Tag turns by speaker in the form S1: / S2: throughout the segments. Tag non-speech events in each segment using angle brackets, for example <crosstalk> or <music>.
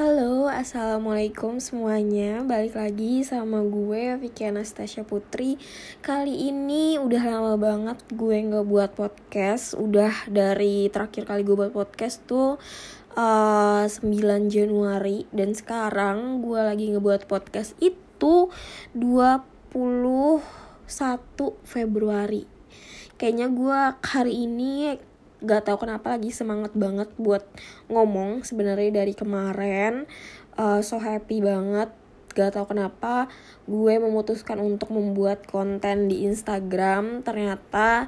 S1: Halo, assalamualaikum semuanya. Balik lagi sama gue Vicky Anastasia Putri. Kali ini udah lama banget gue nggak buat podcast. Udah dari terakhir kali gue buat podcast tuh uh, 9 Januari dan sekarang gue lagi ngebuat podcast itu 21 Februari. Kayaknya gue hari ini gak tau kenapa lagi semangat banget buat ngomong sebenarnya dari kemarin. Uh, so happy banget. Gak tau kenapa gue memutuskan untuk membuat konten di Instagram. Ternyata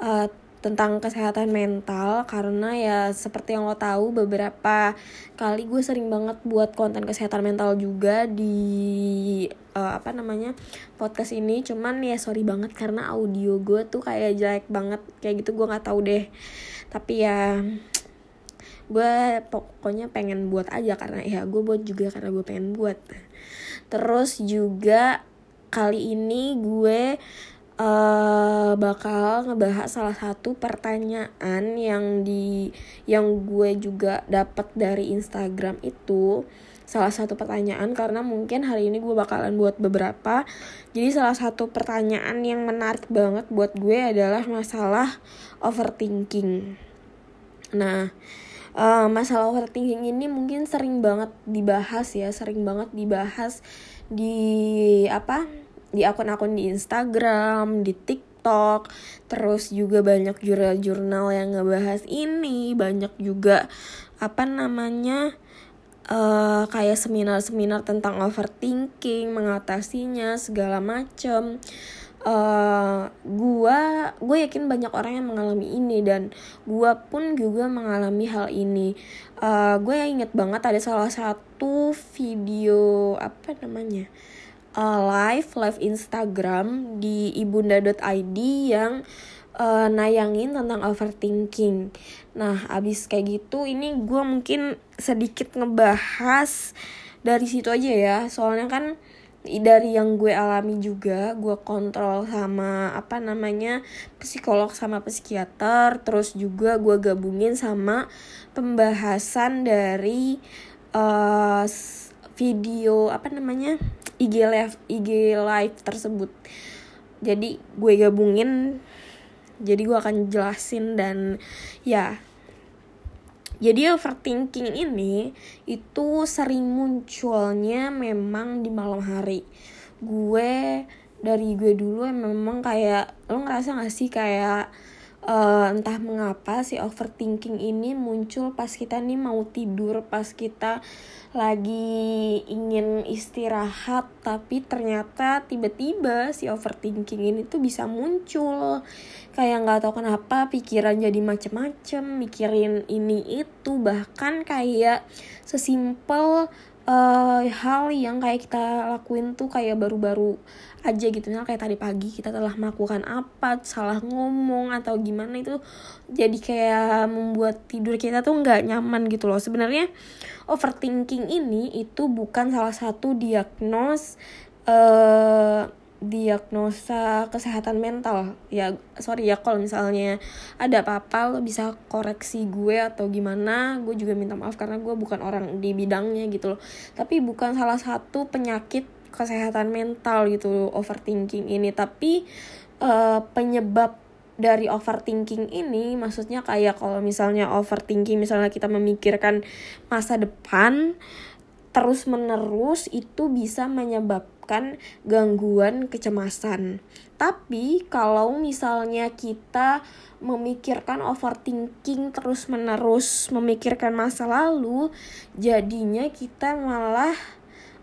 S1: uh, tentang kesehatan mental karena ya seperti yang lo tahu beberapa kali gue sering banget buat konten kesehatan mental juga di uh, apa namanya podcast ini. Cuman ya sorry banget karena audio gue tuh kayak jelek banget. Kayak gitu gue nggak tahu deh tapi ya <tsk> gue pokoknya pengen buat aja karena ya gue buat juga karena gue pengen buat. Terus juga kali ini gue uh, bakal ngebahas salah satu pertanyaan yang di yang gue juga dapat dari Instagram itu salah satu pertanyaan karena mungkin hari ini gue bakalan buat beberapa. Jadi salah satu pertanyaan yang menarik banget buat gue adalah masalah overthinking. Nah uh, masalah overthinking ini mungkin sering banget dibahas ya sering banget dibahas di apa di akun-akun di Instagram, di TikTok, terus juga banyak jurnal-jurnal yang ngebahas ini, banyak juga apa namanya uh, kayak seminar-seminar tentang overthinking, mengatasinya segala macem. Uh, gua gue yakin banyak orang yang mengalami ini dan gua pun juga mengalami hal ini uh, gue inget banget ada salah satu video apa namanya uh, live live Instagram di ibunda.id yang uh, nayangin tentang overthinking. Nah, abis kayak gitu ini gue mungkin sedikit ngebahas dari situ aja ya. Soalnya kan dari yang gue alami juga gue kontrol sama apa namanya psikolog sama psikiater terus juga gue gabungin sama pembahasan dari uh, video apa namanya IG live IG live tersebut jadi gue gabungin jadi gue akan jelasin dan ya. Jadi overthinking ini itu sering munculnya memang di malam hari. Gue dari gue dulu memang kayak lo ngerasa gak sih kayak uh, entah mengapa si overthinking ini muncul pas kita nih mau tidur pas kita lagi ingin istirahat tapi ternyata tiba-tiba si overthinking ini tuh bisa muncul. Kayak nggak tahu kenapa pikiran jadi macem-macem mikirin ini itu bahkan kayak sesimpel uh, hal yang kayak kita lakuin tuh kayak baru-baru aja gitu. Nah kayak tadi pagi kita telah melakukan apa salah ngomong atau gimana itu jadi kayak membuat tidur kita tuh nggak nyaman gitu loh. Sebenarnya overthinking ini itu bukan salah satu diagnos uh, diagnosa kesehatan mental. Ya sorry ya kalau misalnya ada apa-apa lo bisa koreksi gue atau gimana gue juga minta maaf karena gue bukan orang di bidangnya gitu loh. Tapi bukan salah satu penyakit kesehatan mental gitu overthinking ini. Tapi uh, penyebab dari overthinking ini maksudnya kayak kalau misalnya overthinking misalnya kita memikirkan masa depan terus menerus itu bisa menyebabkan menyebabkan gangguan kecemasan. Tapi kalau misalnya kita memikirkan overthinking terus-menerus memikirkan masa lalu, jadinya kita malah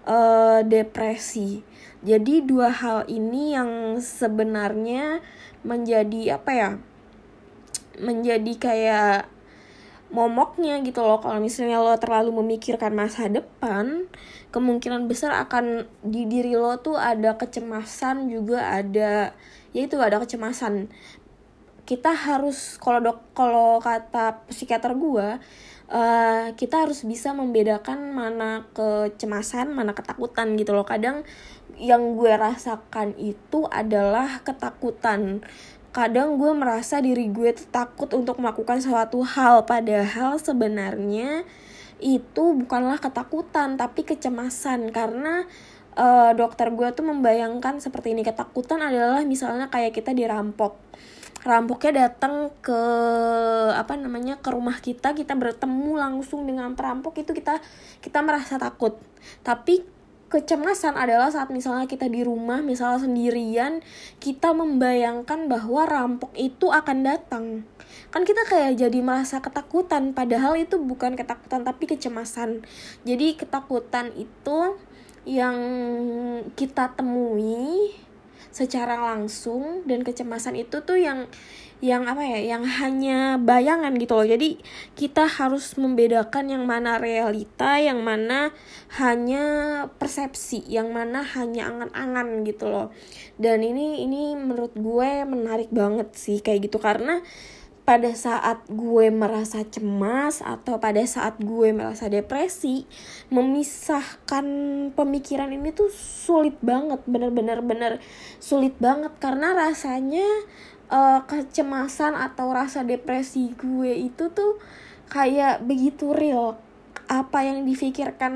S1: uh, depresi. Jadi dua hal ini yang sebenarnya menjadi apa ya? Menjadi kayak momoknya gitu loh. Kalau misalnya lo terlalu memikirkan masa depan kemungkinan besar akan di diri lo tuh ada kecemasan juga ada ya itu ada kecemasan. Kita harus kalau dok kalau kata psikiater gue uh, kita harus bisa membedakan mana kecemasan mana ketakutan gitu loh. Kadang yang gue rasakan itu adalah ketakutan kadang gue merasa diri gue takut untuk melakukan suatu hal. Padahal sebenarnya itu bukanlah ketakutan tapi kecemasan. Karena uh, dokter gue tuh membayangkan seperti ini. Ketakutan adalah misalnya kayak kita dirampok. Rampoknya datang ke apa namanya ke rumah kita kita bertemu langsung dengan perampok itu kita kita merasa takut. Tapi kecemasan adalah saat misalnya kita di rumah misalnya sendirian kita membayangkan bahwa rampok itu akan datang. Kan kita kayak jadi merasa ketakutan padahal itu bukan ketakutan tapi kecemasan. Jadi ketakutan itu yang kita temui secara langsung dan kecemasan itu tuh yang yang apa ya yang hanya bayangan gitu loh. Jadi kita harus membedakan yang mana realita yang mana hanya persepsi yang mana hanya angan-angan gitu loh. Dan ini ini menurut gue menarik banget sih kayak gitu. Karena pada saat gue merasa cemas atau pada saat gue merasa depresi memisahkan pemikiran ini tuh sulit banget. Bener-bener bener sulit banget. Karena rasanya uh, kecemasan atau rasa depresi gue itu tuh kayak begitu real. Apa yang difikirkan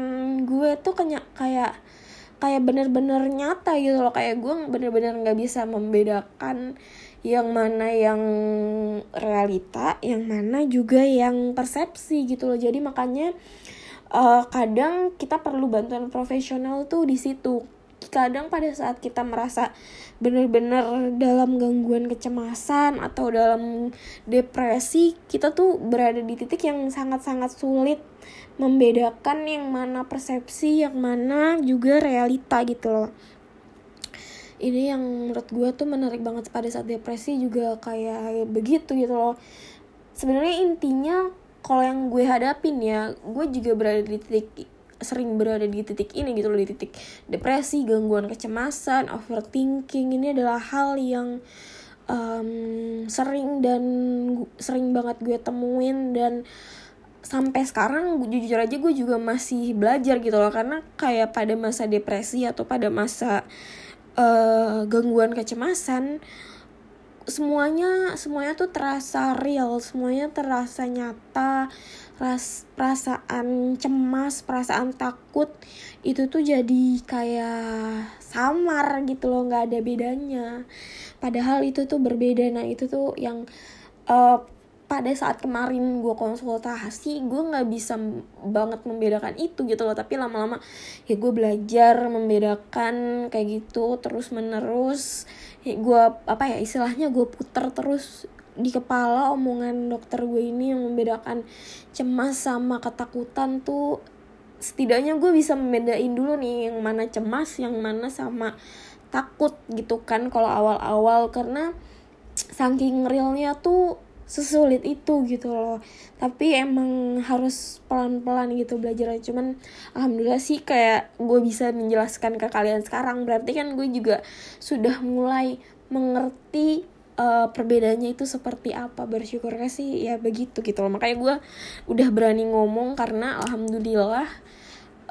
S1: gue tuh kayak kayak kayak bener-bener nyata gitu loh. Kayak gue bener-bener nggak bisa membedakan yang mana yang realita yang mana juga yang persepsi gitu loh. Jadi makanya uh, kadang kita perlu bantuan profesional tuh di situ kadang pada saat kita merasa benar-benar dalam gangguan kecemasan atau dalam depresi kita tuh berada di titik yang sangat-sangat sulit membedakan yang mana persepsi yang mana juga realita gitu loh. Ini yang menurut gue tuh menarik banget pada saat depresi juga kayak begitu gitu loh. Sebenarnya intinya kalau yang gue hadapin ya gue juga berada di titik sering berada di titik ini gitu loh di titik depresi gangguan kecemasan overthinking. Ini adalah hal yang um, sering dan sering banget gue temuin dan sampai sekarang jujur aja gue juga masih belajar gitu loh. Karena kayak pada masa depresi atau pada masa uh, gangguan kecemasan semuanya semuanya tuh terasa real semuanya terasa nyata ras perasaan cemas perasaan takut itu tuh jadi kayak samar gitu loh nggak ada bedanya. Padahal itu tuh berbeda. Nah itu tuh yang uh, pada saat kemarin gue konsultasi gue nggak bisa banget membedakan itu gitu loh. Tapi lama-lama ya gue belajar membedakan kayak gitu terus menerus ya gue apa ya istilahnya gue puter terus di kepala omongan dokter gue ini yang membedakan cemas sama ketakutan tuh setidaknya gue bisa membedain dulu nih yang mana cemas yang mana sama takut gitu kan kalau awal-awal. Karena saking realnya tuh sesulit itu gitu loh. Tapi emang harus pelan-pelan gitu belajar cuman alhamdulillah sih kayak gue bisa menjelaskan ke kalian sekarang. Berarti kan gue juga sudah mulai mengerti uh, perbedaannya itu seperti apa? Bersyukurnya sih ya begitu gitu loh. Makanya gue udah berani ngomong karena alhamdulillah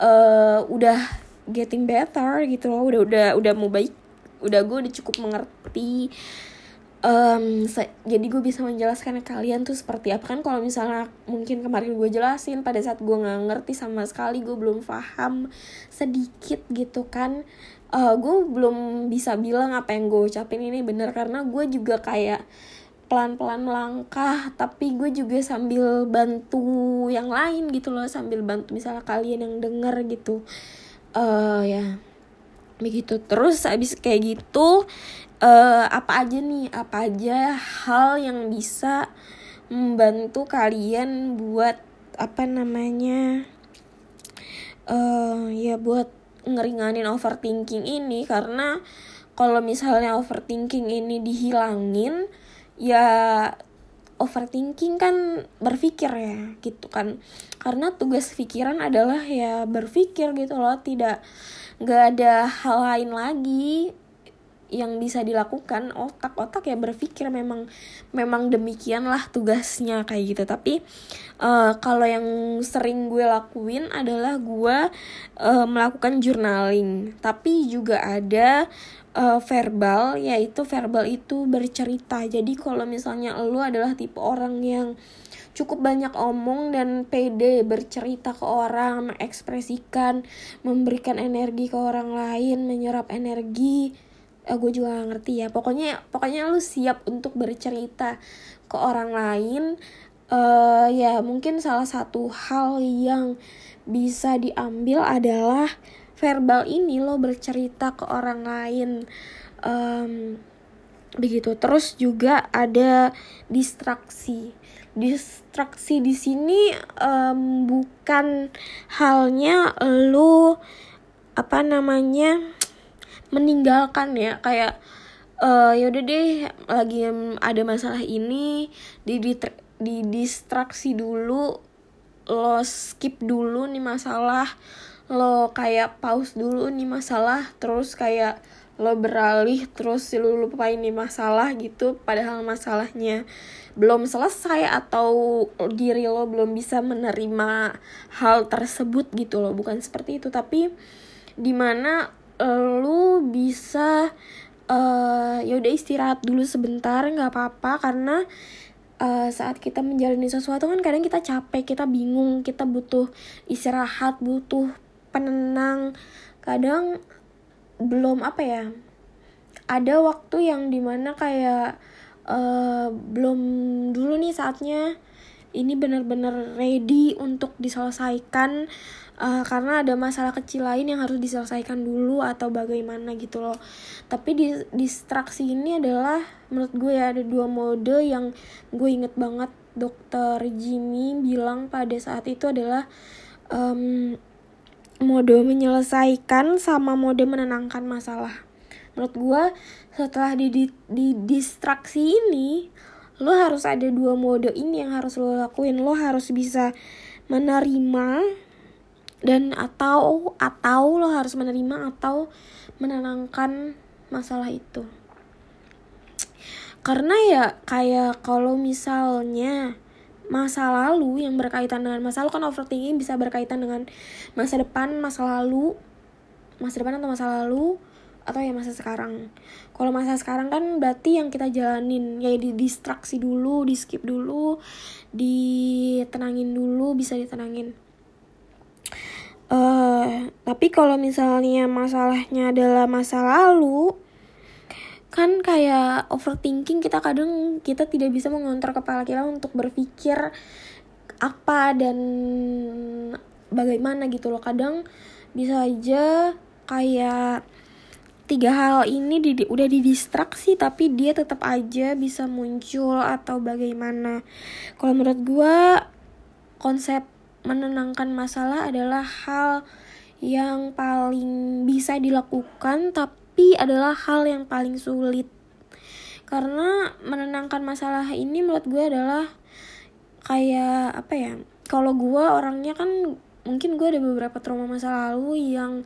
S1: uh, udah getting better gitu loh. Udah udah udah mau baik. Udah gue udah cukup mengerti um, jadi gue bisa menjelaskan ke kalian tuh seperti apa. Kan kalau misalnya mungkin kemarin gue jelasin pada saat gue nggak ngerti sama sekali gue belum paham sedikit gitu kan uh, gue belum bisa bilang apa yang gue ucapin ini bener karena gue juga kayak pelan-pelan langkah tapi gue juga sambil bantu yang lain gitu loh sambil bantu misalnya kalian yang denger gitu. Uh, ya begitu. Terus abis kayak gitu uh, apa aja nih? Apa aja hal yang bisa membantu kalian buat apa namanya uh, ya buat ngeringanin overthinking ini karena kalau misalnya overthinking ini dihilangin ya overthinking kan berpikir ya gitu kan. Karena tugas pikiran adalah ya berpikir gitu loh tidak nggak ada hal lain lagi yang bisa dilakukan otak-otak ya berpikir memang memang demikianlah tugasnya kayak gitu. Tapi uh, kalau yang sering gue lakuin adalah gue uh, melakukan journaling. Tapi juga ada uh, verbal yaitu verbal itu bercerita. Jadi kalau misalnya lo adalah tipe orang yang cukup banyak omong dan pede bercerita ke orang, mengekspresikan, memberikan energi ke orang lain, menyerap energi eh, gue juga gak ngerti ya. Pokoknya pokoknya lu siap untuk bercerita ke orang lain uh, ya mungkin salah satu hal yang bisa diambil adalah verbal ini lo bercerita ke orang lain. Um, begitu. Terus juga ada distraksi. Distraksi di sini um, bukan halnya lo apa namanya meninggalkan ya kayak uh, ya udah deh lagi ada masalah ini di di, di distraksi dulu lo skip dulu nih masalah lo kayak pause dulu nih masalah terus kayak lo beralih terus lo lupain nih masalah gitu. Padahal masalahnya belum selesai atau diri lo belum bisa menerima hal tersebut gitu loh. Bukan seperti itu tapi di mana lu bisa uh, ya udah istirahat dulu sebentar nggak apa-apa karena uh, saat kita menjalani sesuatu kan kadang kita capek kita bingung kita butuh istirahat butuh penenang. Kadang belum apa ya ada waktu yang di mana kayak uh, belum dulu nih saatnya ini benar-benar ready untuk diselesaikan uh, karena ada masalah kecil lain yang harus diselesaikan dulu atau bagaimana gitu loh. Tapi di distraksi ini adalah menurut gue ya ada dua mode yang gue inget banget. Dokter Jimmy bilang pada saat itu adalah um, mode menyelesaikan sama mode menenangkan masalah. Menurut gue setelah di, di, di distraksi ini lo harus ada dua mode ini yang harus lo lakuin. Lo harus bisa menerima dan atau atau lo harus menerima atau menenangkan masalah itu. Karena ya kayak kalau misalnya masa lalu yang berkaitan dengan masa lalu kan overthinking bisa berkaitan dengan masa depan masa lalu masa depan atau masa lalu atau ya masa sekarang. Kalau masa sekarang kan berarti yang kita jalanin ya di distraksi dulu di skip dulu ditenangin dulu bisa ditenangin uh, tapi kalau misalnya masalahnya adalah masa lalu kan kayak overthinking kita kadang kita tidak bisa mengontrol kepala kita untuk berpikir apa dan bagaimana gitu loh. Kadang bisa aja kayak tiga hal ini di, udah didistraksi tapi dia tetap aja bisa muncul atau bagaimana. Kalau menurut gue konsep menenangkan masalah adalah hal yang paling bisa dilakukan tapi adalah hal yang paling sulit. Karena menenangkan masalah ini menurut gue adalah kayak apa ya kalau gue orangnya kan mungkin gue ada beberapa trauma masa lalu yang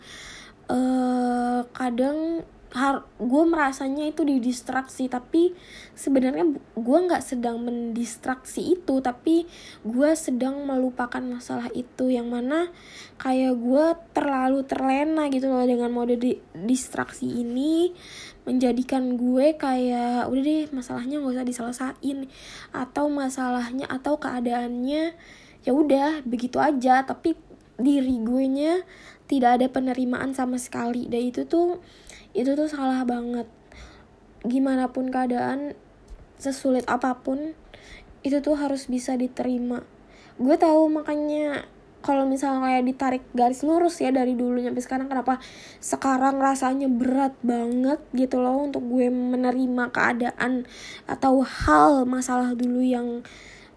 S1: uh, kadang har gue merasanya itu didistraksi tapi sebenarnya gue nggak sedang mendistraksi itu tapi gue sedang melupakan masalah itu yang mana kayak gue terlalu terlena gitu loh dengan mode di distraksi ini menjadikan gue kayak udah deh masalahnya nggak usah diselesain atau masalahnya atau keadaannya ya udah begitu aja. Tapi diri gue nya tidak ada penerimaan sama sekali dan itu tuh itu tuh salah banget. Gimana pun keadaan sesulit apa pun itu tuh harus bisa diterima. Gue tahu makanya kalau misalnya kayak ditarik garis lurus ya dari dulu sampai sekarang kenapa sekarang rasanya berat banget gitu loh untuk gue menerima keadaan atau hal masalah dulu yang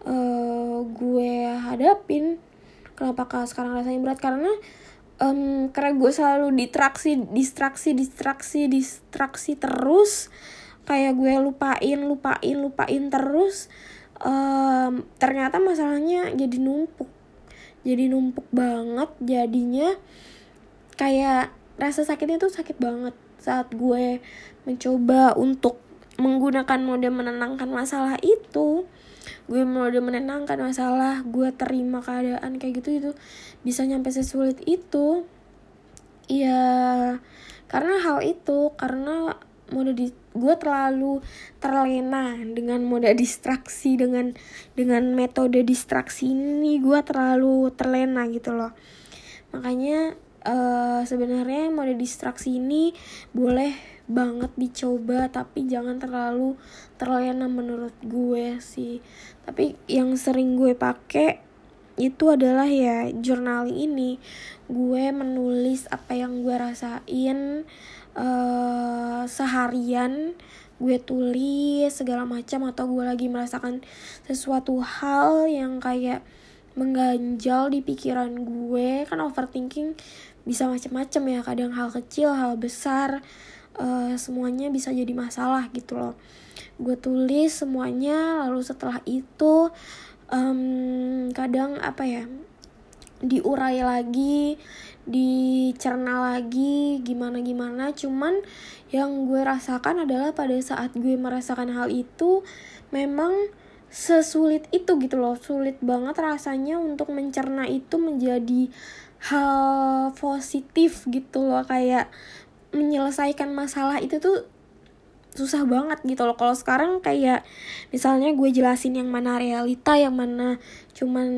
S1: uh, gue hadapin. Kenapa sekarang rasanya berat? Karena um, karena gue selalu distraksi distraksi distraksi distraksi terus. Kayak gue lupain lupain lupain terus. Um, ternyata masalahnya jadi numpuk. Jadi numpuk banget jadinya. Kayak rasa sakitnya tuh sakit banget saat gue mencoba untuk menggunakan mode menenangkan masalah itu gue mode menenangkan masalah gue terima keadaan kayak gitu itu bisa nyampe sesulit itu. Ya karena hal itu karena mode di gue terlalu terlena dengan mode distraksi dengan dengan metode distraksi ini gue terlalu terlena gitu loh. Makanya uh, sebenarnya mode distraksi ini boleh banget dicoba tapi jangan terlalu terlena menurut gue sih. Tapi yang sering gue pakai itu adalah ya journaling ini. Gue menulis apa yang gue rasain uh, seharian. Gue tulis segala macam atau gue lagi merasakan sesuatu hal yang kayak mengganjal di pikiran gue. Kan overthinking bisa macam-macam ya kadang hal kecil hal besar uh, semuanya bisa jadi masalah gitu loh. Gue tulis semuanya lalu setelah itu um, kadang apa ya diurai lagi dicerna lagi gimana gimana. Cuman yang gue rasakan adalah pada saat gue merasakan hal itu memang sesulit itu gitu loh. Sulit banget rasanya untuk mencerna itu menjadi hal positif gitu loh. Kayak menyelesaikan masalah itu tuh susah banget gitu loh. Kalau sekarang kayak misalnya gue jelasin yang mana realita yang mana cuman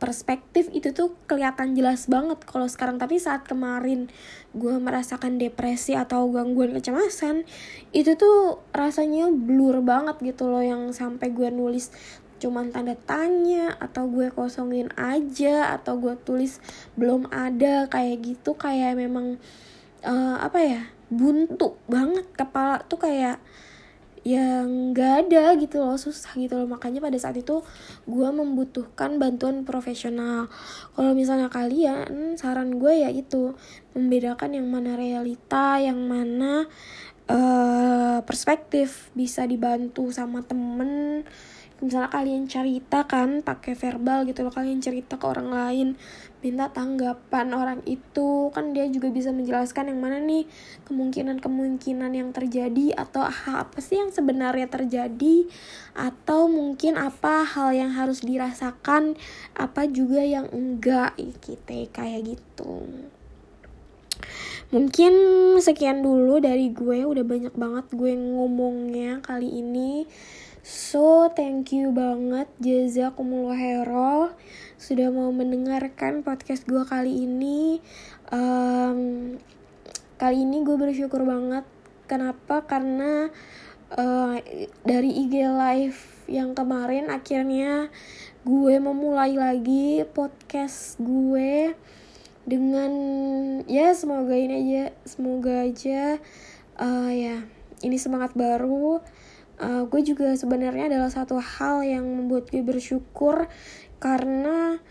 S1: perspektif itu tuh kelihatan jelas banget kalau sekarang. Tapi saat kemarin gue merasakan depresi atau gangguan kecemasan itu tuh rasanya blur banget gitu loh. Yang sampai gue nulis cuman tanda tanya atau gue kosongin aja atau gue tulis belum ada kayak gitu. Kayak memang uh, apa ya buntu banget. Kepala tuh kayak yang gak ada gitu loh susah gitu loh. Makanya pada saat itu gue membutuhkan bantuan profesional. Kalau misalnya kalian saran gue ya itu membedakan yang mana realita yang mana uh, perspektif. Bisa dibantu sama temen misalnya kalian cerita kan pakai verbal gitu loh kalian cerita ke orang lain minta tanggapan orang itu kan dia juga bisa menjelaskan yang mana nih kemungkinan-kemungkinan yang terjadi atau apa sih yang sebenarnya terjadi atau mungkin apa hal yang harus dirasakan apa juga yang enggak gitu kayak gitu. Mungkin sekian dulu dari gue udah banyak banget gue ngomongnya kali ini So, thank you banget Jazakumullah Hero sudah mau mendengarkan podcast gue kali ini. Um, kali ini gue bersyukur banget. Kenapa? Karena uh, dari IG Live yang kemarin akhirnya gue memulai lagi podcast gue dengan ya semoga ini aja semoga aja uh, ya ini semangat baru uh, gue juga sebenarnya adalah satu hal yang membuat gue bersyukur karena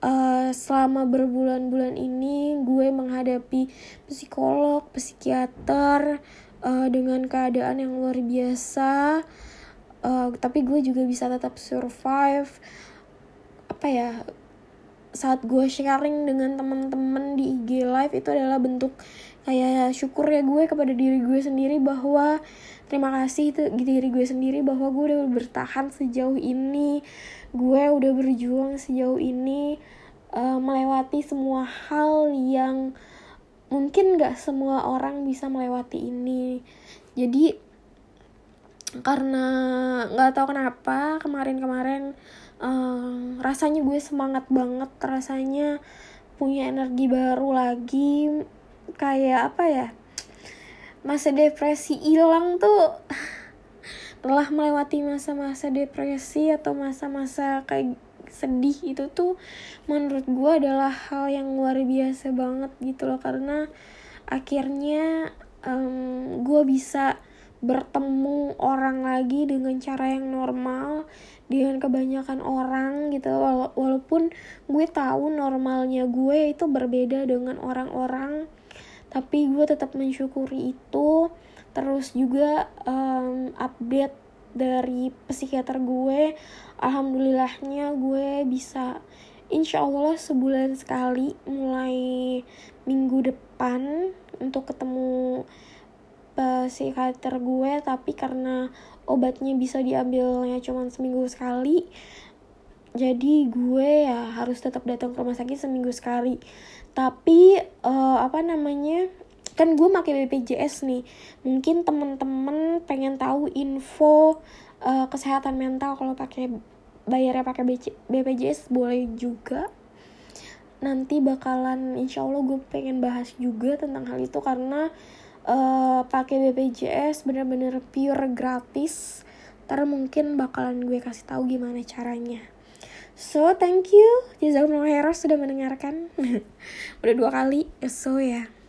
S1: uh, selama berbulan-bulan ini gue menghadapi psikolog, psikiater uh, dengan keadaan yang luar biasa. Uh, tapi gue juga bisa tetap survive apa ya saat gue sharing dengan teman-teman di IG live itu adalah bentuk kayak syukur ya gue kepada diri gue sendiri bahwa terima kasih itu diri gue sendiri bahwa gue udah bertahan sejauh ini. Gue udah berjuang sejauh ini uh, melewati semua hal yang mungkin gak semua orang bisa melewati ini. Jadi karena nggak tahu kenapa kemarin-kemarin um, rasanya gue semangat banget rasanya punya energi baru lagi. Kayak apa ya masa depresi hilang tuh. Telah melewati masa-masa depresi atau masa-masa kayak sedih itu tuh menurut gue adalah hal yang luar biasa banget gitu loh. Karena akhirnya um, gue bisa bertemu orang lagi dengan cara yang normal dengan kebanyakan orang gitu. Walaupun gue tahu normalnya gue itu berbeda dengan orang-orang tapi gue tetap mensyukuri itu. Terus juga um, update dari psikiater gue alhamdulillahnya gue bisa insya Allah sebulan sekali mulai minggu depan untuk ketemu psikiater gue. Tapi karena obatnya bisa diambilnya cuma seminggu sekali jadi gue ya harus tetap datang ke rumah sakit seminggu sekali. Tapi uh, apa namanya kan gue pakai BPJS nih. Mungkin temen-temen pengen tahu info uh, kesehatan mental kalau pakai bayarnya pakai BPJS boleh juga. Nanti bakalan insya Allah gue pengen bahas juga tentang hal itu karena uh, pakai BPJS bener-bener pure gratis. Ntar mungkin bakalan gue kasih tahu gimana caranya so thank you. Jazakumullah khairan sudah mendengarkan. <laughs> Udah dua kali. So ya. yeah.